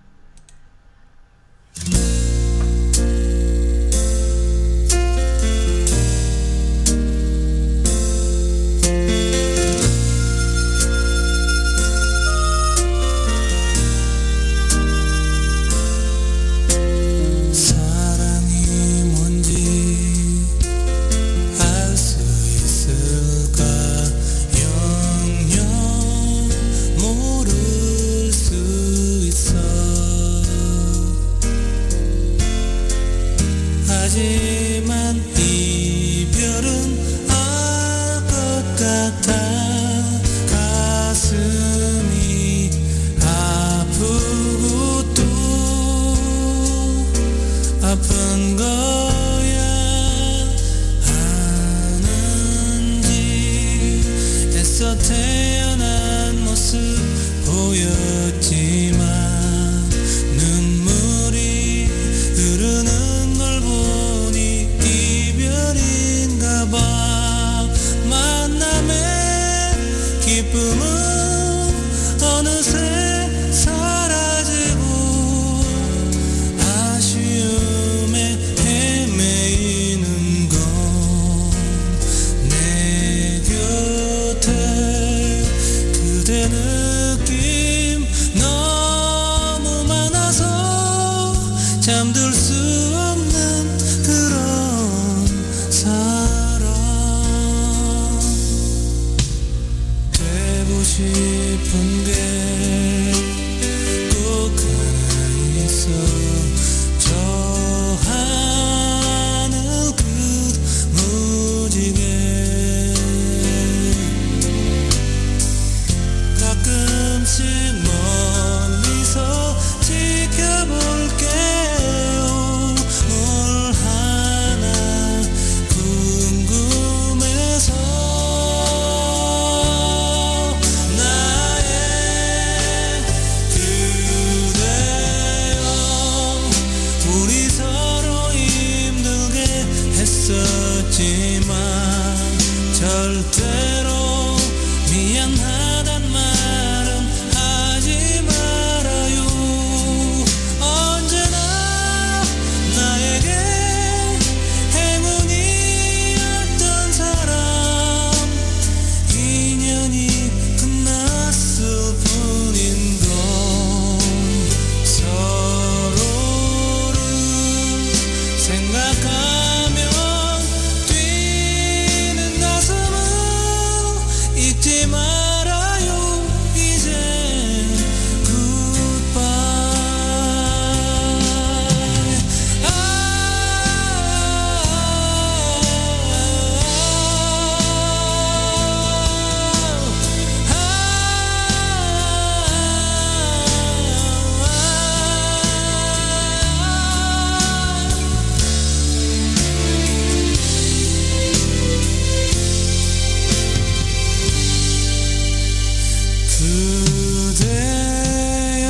그대여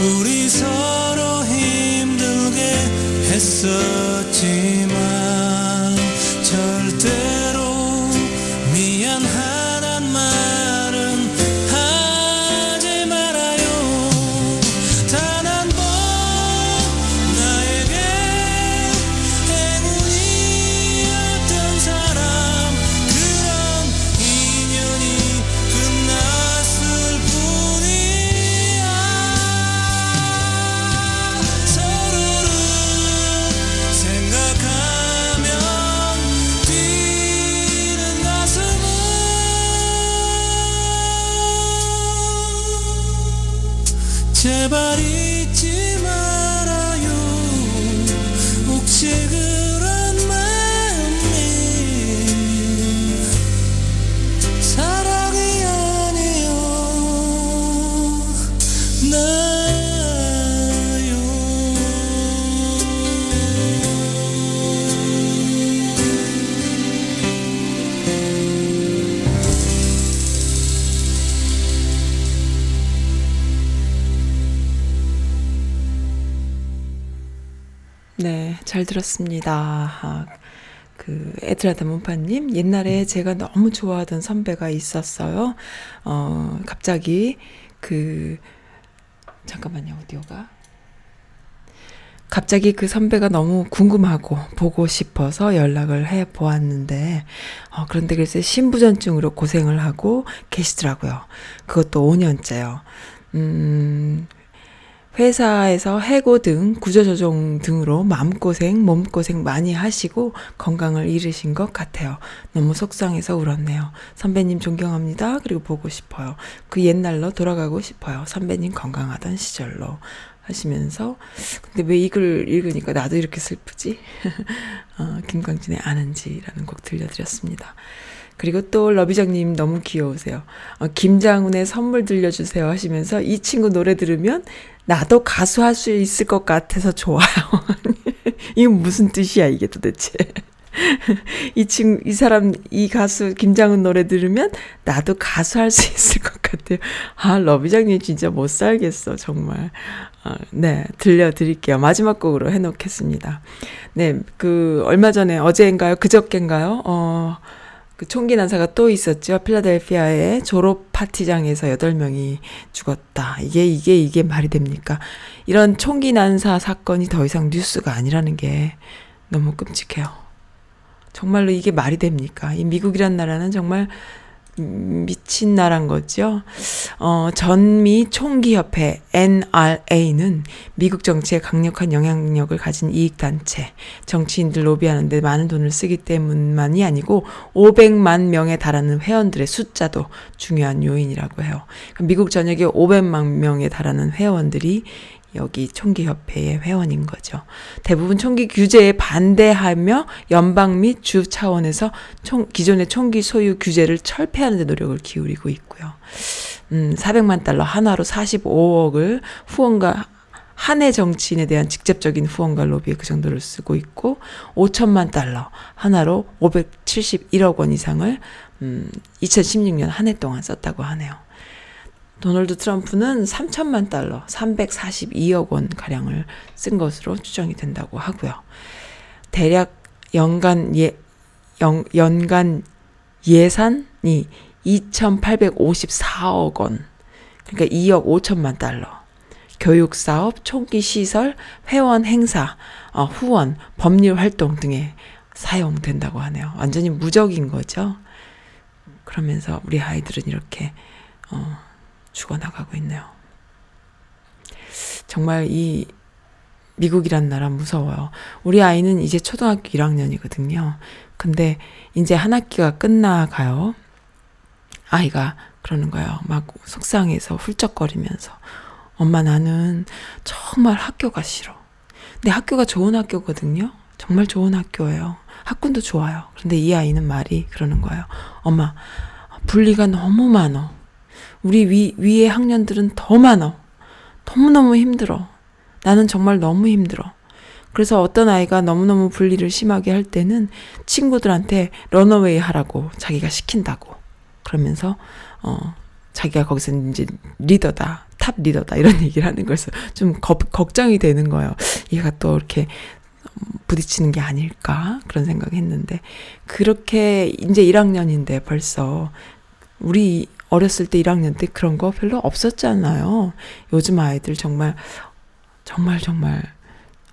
우리 서로 힘들게 했었지. 잘 들었습니다. 아, 그 에드라다 문파님 옛날에 제가 너무 좋아하던 선배가 있었어요. 어, 갑자기 그 잠깐만요, 오디오가. 갑자기 그 선배가 너무 궁금하고 보고 싶어서 연락을 해 보았는데, 어, 그런데 글쎄 신부전증으로 고생을 하고 계시더라고요. 그것도 5년째요. 음, 회사에서 해고 등 구조조정 등으로 마음고생, 몸고생 많이 하시고 건강을 잃으신 것 같아요. 너무 속상해서 울었네요. 선배님 존경합니다. 그리고 보고 싶어요. 그 옛날로 돌아가고 싶어요. 선배님 건강하던 시절로 하시면서 근데 왜 이 글 읽으니까 나도 이렇게 슬프지? 어, 김광진의 아는지라는 곡 들려드렸습니다. 그리고 또 러비정님 너무 귀여우세요. 어, 김장훈의 선물 들려주세요 하시면서 이 친구 노래 들으면 나도 가수 할 수 있을 것 같아서 좋아요. 이건 무슨 뜻이야 이게 도대체. 이 친구, 이 사람, 이 가수 김장훈 노래 들으면 나도 가수 할 수 있을 것 같아요. 아, 러비장님 진짜 못 살겠어, 정말. 아, 네, 들려드릴게요. 마지막 곡으로 해놓겠습니다. 네, 그, 얼마 전에, 어제인가요? 그저께인가요? 어, 그 총기 난사가 또 있었죠. 필라델피아의 졸업 파티장에서 8명이 죽었다. 이게, 이게, 이게 말이 됩니까? 이런 총기 난사 사건이 더 이상 뉴스가 아니라는 게 너무 끔찍해요. 정말로 이게 말이 됩니까? 이 미국이란 나라는 정말 미친 나라인 거죠. 어, 전미 총기협회 NRA는 미국 정치에 강력한 영향력을 가진 이익단체, 정치인들 로비하는데 많은 돈을 쓰기 때문만이 아니고 500만 명에 달하는 회원들의 숫자도 중요한 요인이라고 해요. 미국 전역에 500만 명에 달하는 회원들이 여기 총기협회의 회원인 거죠. 대부분 총기 규제에 반대하며 연방 및 주 차원에서 총, 기존의 총기 소유 규제를 철폐하는 데 노력을 기울이고 있고요. 음, 400만 달러 하나로 45억을 후원과 한해 정치인에 대한 직접적인 후원과 로비에 그 정도를 쓰고 있고 5천만 달러 하나로 571억 원 이상을 음, 2016년 한 해 동안 썼다고 하네요. 도널드 트럼프는 3천만 달러, 342억 원 가량을 쓴 것으로 추정이 된다고 하고요. 대략 연간 예 연, 연간 예산이 2,854억 원. 그러니까 2억 5천만 달러. 교육 사업, 총기 시설, 회원 행사, 어, 후원, 법률 활동 등에 사용된다고 하네요. 완전히 무적인 거죠. 그러면서 우리 아이들은 이렇게 어, 죽어나가고 있네요. 정말 이 미국이란 나라 무서워요. 우리 아이는 이제 초등학교 1학년이거든요. 근데 이제 한 학기가 끝나가요. 아이가 그러는 거예요. 막 속상해서 훌쩍거리면서. 엄마 나는 정말 학교가 싫어. 근데 학교가 좋은 학교거든요. 정말 좋은 학교예요. 학군도 좋아요. 그런데 이 아이는 말이 그러는 거예요. 엄마, 분리가 너무 많어. 우리 위, 위의 학년들은 더 많어. 너무너무 힘들어. 나는 정말 너무 힘들어. 그래서 어떤 아이가 너무너무 bully를 심하게 할 때는 친구들한테 run away 하라고 자기가 시킨다고. 그러면서, 어, 자기가 거기서 이제 리더다, top leader다, 이런 얘기를 하는 거에서 좀 겁, 걱정이 되는 거예요. 얘가 또 이렇게 부딪히는 게 아닐까 그런 생각했는데 그렇게 이제 1학년인데 벌써 우리 어렸을 때 1학년 때 그런 거 별로 없었잖아요. 요즘 아이들 정말 정말 정말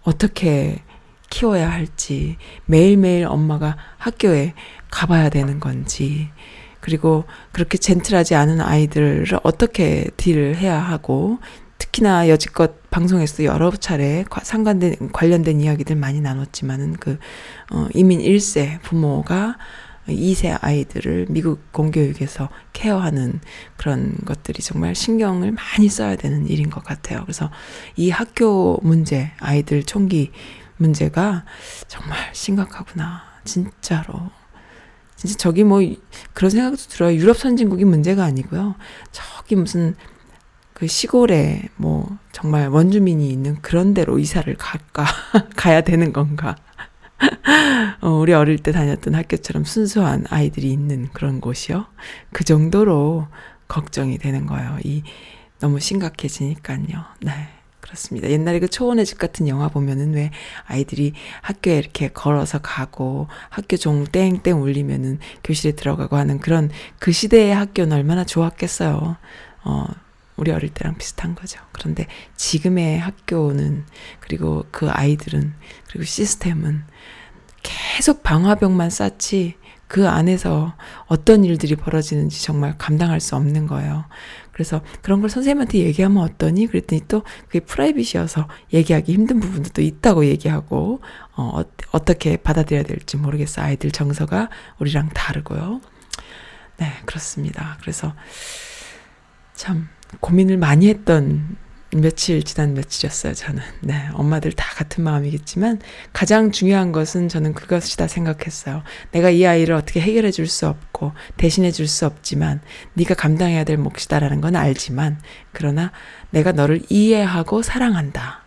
어떻게 키워야 할지 매일매일 엄마가 학교에 가봐야 되는 건지 그리고 그렇게 젠틀하지 않은 아이들을 어떻게 딜을 해야 하고 특히나 여지껏 방송에서 여러 차례 과- 상관된 관련된 이야기들 많이 나눴지만은 그 어, 이민 1세 부모가 2세 아이들을 미국 공교육에서 케어하는 그런 것들이 정말 신경을 많이 써야 되는 일인 것 같아요. 그래서 이 학교 문제, 아이들 총기 문제가 정말 심각하구나. 진짜로. 진짜 저기 뭐 그런 생각도 들어요. 유럽 선진국이 문제가 아니고요. 저기 무슨 그 시골에 뭐 정말 원주민이 있는 그런 데로 이사를 갈까 가야 되는 건가? 어, 우리 어릴 때 다녔던 학교처럼 순수한 아이들이 있는 그런 곳이요. 그 정도로 걱정이 되는 거예요. 이 너무 심각해지니까요. 네. 그렇습니다. 옛날에 그 초원의 집 같은 영화 보면은 왜 아이들이 학교에 이렇게 걸어서 가고 학교 종 땡땡 울리면은 교실에 들어가고 하는 그런 그 시대의 학교는 얼마나 좋았겠어요. 어, 우리 어릴 때랑 비슷한 거죠. 그런데 지금의 학교는 그리고 그 아이들은 그리고 시스템은 계속 방화벽만 쌓지 그 안에서 어떤 일들이 벌어지는지 정말 감당할 수 없는 거예요. 그래서 그런 걸 선생님한테 얘기하면 어떠니? 그랬더니 또 그게 프라이빗이어서 얘기하기 힘든 부분도 또 있다고 얘기하고, 어, 어, 어떻게 받아들여야 될지 모르겠어. 아이들 정서가 우리랑 다르고요. 네, 그렇습니다. 그래서 참 고민을 많이 했던 며칠 지난 며칠이었어요, 저는. 네, 엄마들 다 같은 마음이겠지만 가장 중요한 것은 저는 그것이다 생각했어요. 내가 이 아이를 어떻게 해결해 줄 수 없고 대신해 줄 수 없지만 네가 감당해야 될 몫이다라는 건 알지만 그러나 내가 너를 이해하고 사랑한다.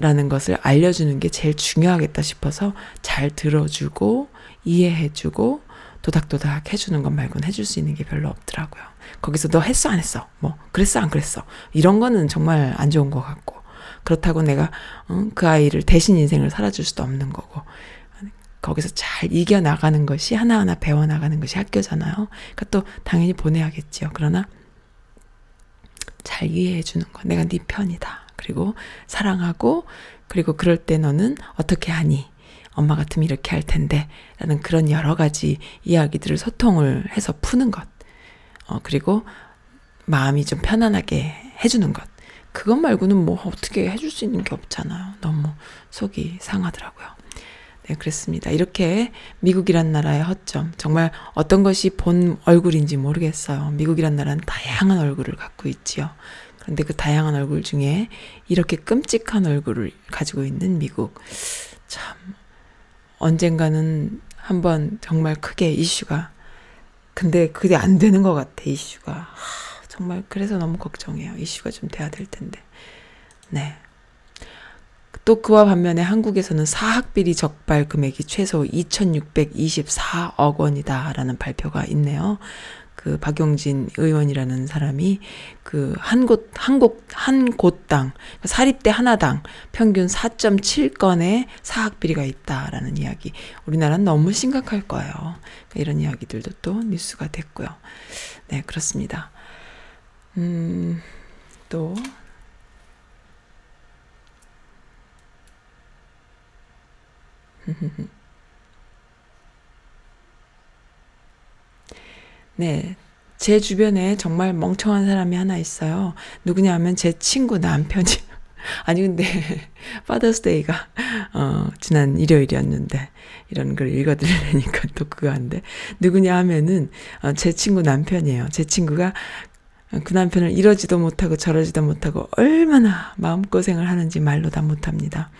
라는 것을 알려주는 게 제일 중요하겠다 싶어서 잘 들어주고 이해해주고 도닥도닥 해주는 것 말고는 해줄 수 있는 게 별로 없더라고요. 거기서 너 했어 안 했어 뭐 그랬어 안 그랬어 이런 거는 정말 안 좋은 것 같고 그렇다고 내가 어, 그 아이를 대신 인생을 살아줄 수도 없는 거고 거기서 잘 이겨 나가는 것이 하나하나 배워 나가는 것이 학교잖아요. 그러니까 또 당연히 보내야겠지요. 그러나 잘 이해해 주는 거 내가 네 편이다. 그리고 사랑하고 그리고 그럴 때 너는 어떻게 하니? 엄마 같으면 이렇게 할 텐데 라는 그런 여러 가지 이야기들을 소통을 해서 푸는 것. 어, 그리고 마음이 좀 편안하게 해주는 것. 그것 말고는 뭐 어떻게 해줄 수 있는 게 없잖아요. 너무 속이 상하더라고요. 네, 그렇습니다. 이렇게 미국이란 나라의 허점. 정말 어떤 것이 본 얼굴인지 모르겠어요. 미국이란 나라는 다양한 얼굴을 갖고 있지요. 그런데 그 다양한 얼굴 중에 이렇게 끔찍한 얼굴을 가지고 있는 미국. 참, 언젠가는 한번 정말 크게 이슈가 근데 그게 안 되는 것 같아 이슈가 하, 정말 그래서 너무 걱정해요 이슈가 좀 돼야 될 텐데 네. 또 그와 반면에 한국에서는 사학비리 적발 금액이 최소 2,624억 원이다라는 발표가 있네요. 그 박용진 의원이라는 사람이 그 한 곳, 한 곳, 한 곳당, 사립대 하나당 평균 4.7건의 사학비리가 있다라는 이야기. 우리나라는 너무 심각할 거예요. 이런 이야기들도 또 뉴스가 됐고요. 네, 그렇습니다. 음, 또, 네. 제 주변에 정말 멍청한 사람이 하나 있어요. 누구냐 하면 제 친구 남편이. 아니, 근데, 파더스데이가, 어, 지난 일요일이었는데, 이런 걸 읽어드리려니까 또 그거 한데, 누구냐 하면은, 어, 제 친구 남편이에요. 제 친구가 그 남편을 이러지도 못하고 저러지도 못하고 얼마나 마음고생을 하는지 말로 다 못합니다.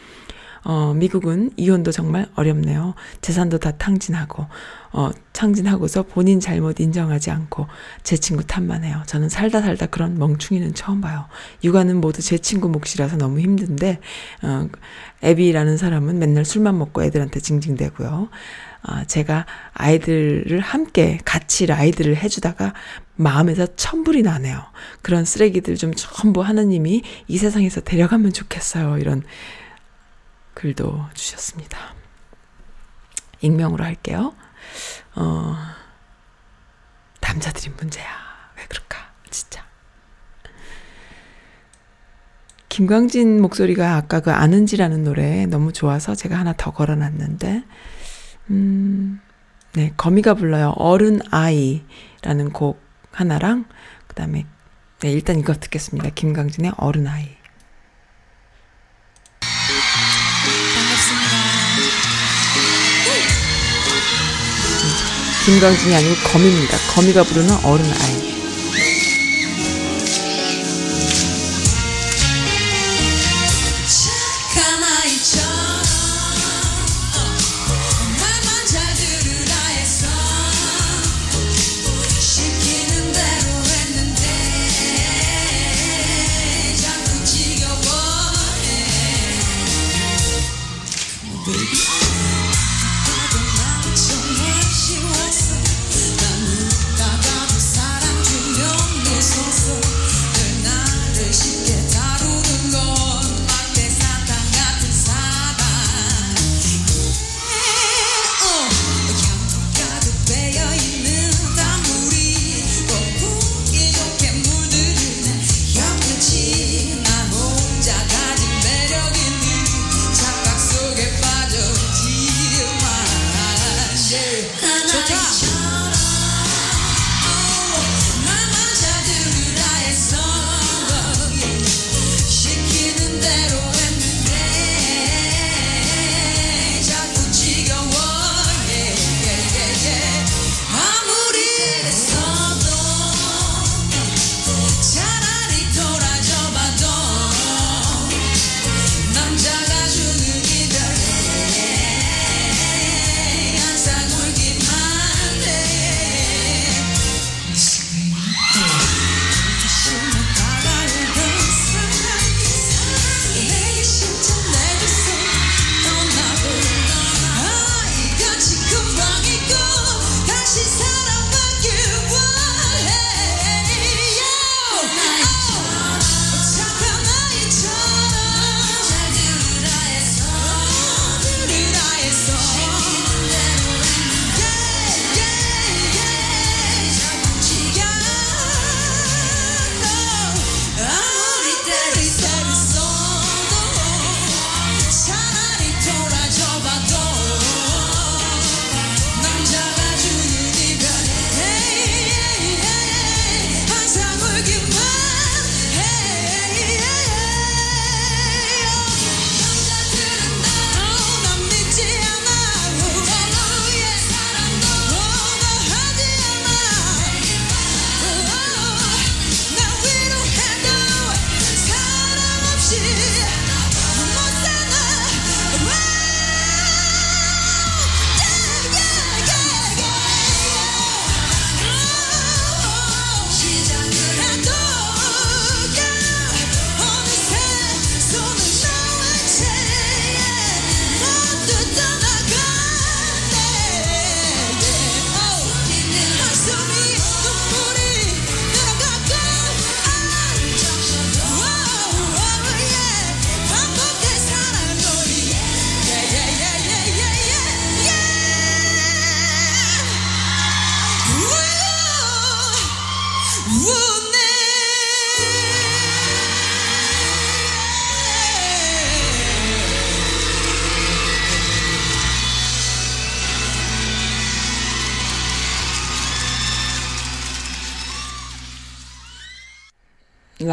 어, 미국은 이혼도 정말 어렵네요. 재산도 다 탕진하고, 어, 탕진하고서 본인 잘못 인정하지 않고 제 친구 탓만 해요. 저는 살다 살다 그런 멍충이는 처음 봐요. 육아는 모두 제 친구 몫이라서 너무 힘든데, 어, 애비라는 사람은 맨날 술만 먹고 애들한테 징징대고요. 아, 제가 아이들을 함께 같이 아이들을 해주다가 마음에서 천불이 나네요. 그런 쓰레기들 좀 전부 하느님이 이 세상에서 데려가면 좋겠어요. 이런 글도 주셨습니다. 익명으로 할게요. 어, 남자들이 문제야. 왜 그럴까? 진짜. 김광진 목소리가 아까 그 아는지라는 노래 너무 좋아서 제가 하나 더 걸어놨는데, 음, 네, 거미가 불러요. 어른 아이라는 곡 하나랑, 그 다음에, 네, 일단 이거 듣겠습니다. 김광진의 어른 아이. 김광진이 아니고 거미입니다. 거미가 부르는 어른 아이.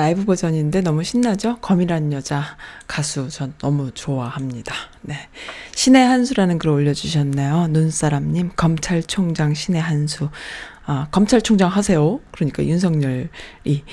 라이브 버전인데 너무 신나죠? 검이라는 여자 가수 전 너무 좋아합니다. 네. 신의 한수라는 글 올려주셨네요. 눈사람님, 검찰총장 신의 한수. 아, 검찰총장 하세요. 그러니까 윤석열이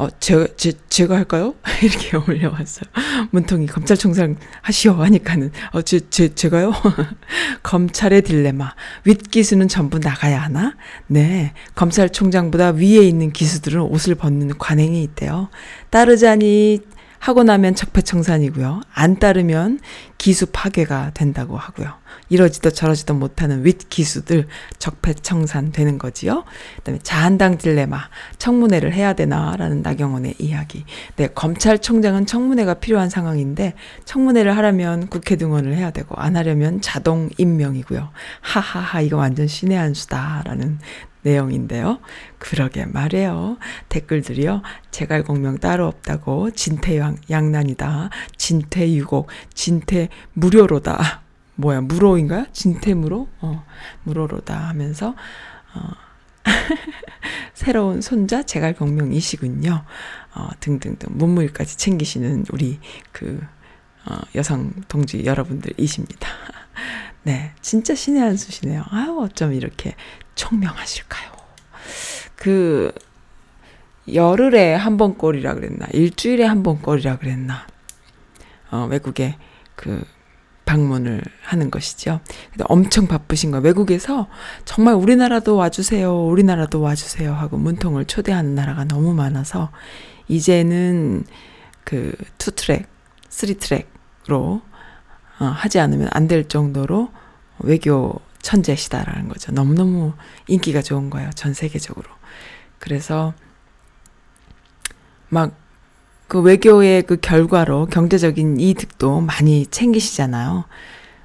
어, 제, 제, 제가 할까요? 이렇게 올려왔어요. 문통이 검찰총장 하시오 하니까는, 어, 제, 제, 제가요? 검찰의 딜레마. 윗기수는 전부 나가야 하나? 네. 검찰총장보다 위에 있는 기수들은 옷을 벗는 관행이 있대요. 따르자니 하고 나면 적폐청산이고요. 안 따르면 기수 파괴가 된다고 하고요. 이러지도 저러지도 못하는 윗 기수들 적폐청산 되는 거지요. 그다음에 자한당 딜레마 청문회를 해야 되나라는 나경원의 이야기. 네, 검찰총장은 청문회가 필요한 상황인데 청문회를 하려면 국회 등원을 해야 되고 안 하려면 자동 임명이고요. 하하하 이거 완전 신의 한 수다라는 내용인데요. 그러게 말이에요. 댓글들이요. 제갈공명 따로 없다고 진퇴양 양난이다. 진퇴유곡 진퇴 무료로다. 뭐야 무로인가요? 진퇴무로? 어 무로로다 하면서 어 새로운 손자 제갈공명이시군요. 어 등등등 문무일까지 챙기시는 우리 그 어, 여성 동지 여러분들이십니다. 네, 진짜 신의 한 수시네요. 아유, 어쩜 이렇게 총명하실까요? 그, 열흘에 한 번 꼴이라 그랬나? 일주일에 한 번 꼴이라 그랬나? 어, 외국에 그 방문을 하는 것이죠. 엄청 바쁘신 거예요. 외국에서 정말 우리나라도 와주세요. 우리나라도 와주세요. 하고 문통을 초대하는 나라가 너무 많아서 이제는 그 투트랙, 쓰리트랙으로 어, 하지 않으면 안 될 정도로 외교 천재시다라는 거죠. 너무너무 인기가 좋은 거예요. 전 세계적으로. 그래서 막 그 외교의 그 결과로 경제적인 이득도 많이 챙기시잖아요.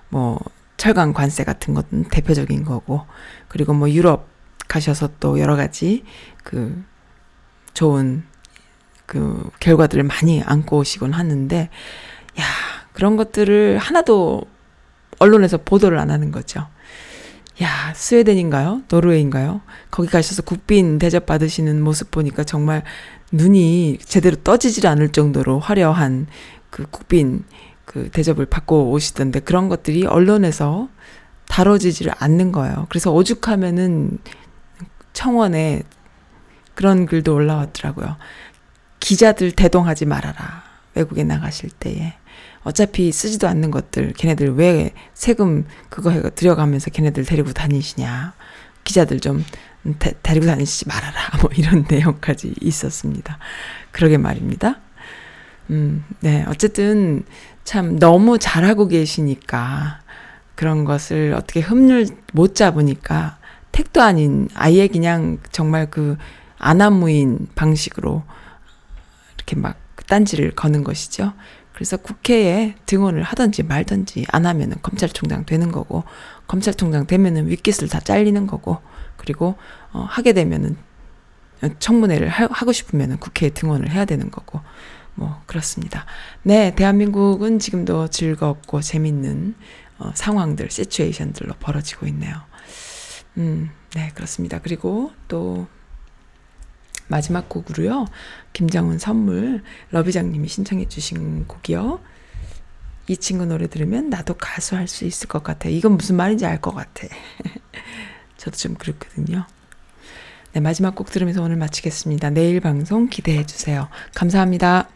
뭐 철강 관세 같은 것은 대표적인 거고 그리고 뭐 유럽 가셔서 또 여러 가지 그 좋은 그 결과들을 많이 안고 오시곤 하는데 야 그런 것들을 하나도 언론에서 보도를 안 하는 거죠. 야, 스웨덴인가요? 노르웨이인가요? 거기 가셔서 국빈 대접 받으시는 모습 보니까 정말 눈이 제대로 떠지질 않을 정도로 화려한 그 국빈 그 대접을 받고 오시던데 그런 것들이 언론에서 다뤄지지를 않는 거예요. 그래서 오죽하면은 청원에 그런 글도 올라왔더라고요. 기자들 대동하지 말아라. 외국에 나가실 때에. 어차피 쓰지도 않는 것들 걔네들 왜 세금 그거 해 들여가면서 걔네들 데리고 다니시냐 기자들 좀 데, 데리고 다니시지 말아라. 뭐 이런 내용까지 있었습니다. 그러게 말입니다. 음 네. 어쨌든 참 너무 잘하고 계시니까 그런 것을 어떻게 흠을 못 잡으니까 택도 아닌 아예 그냥 정말 그 아나무인 방식으로 이렇게 막 딴지를 거는 것이죠. 그래서 국회에 등원을 하든지 말든지 안 하면은 검찰총장 되는 거고 검찰총장 되면은 윗깃을 다 잘리는 거고 그리고 어 하게 되면은 청문회를 하, 하고 싶으면은 국회에 등원을 해야 되는 거고 뭐 그렇습니다. 네, 대한민국은 지금도 즐겁고 재밌는 어, 상황들, 시츄에이션들로 벌어지고 있네요. 음, 네, 그렇습니다. 그리고 또 마지막 곡으로요. 김장훈 선물 러비장님이 신청해 주신 곡이요. 이 친구 노래 들으면 나도 가수 할 수 있을 것 같아. 이건 무슨 말인지 알 것 같아. 저도 좀 그렇거든요. 네, 마지막 곡 들으면서 오늘 마치겠습니다. 내일 방송 기대해 주세요. 감사합니다.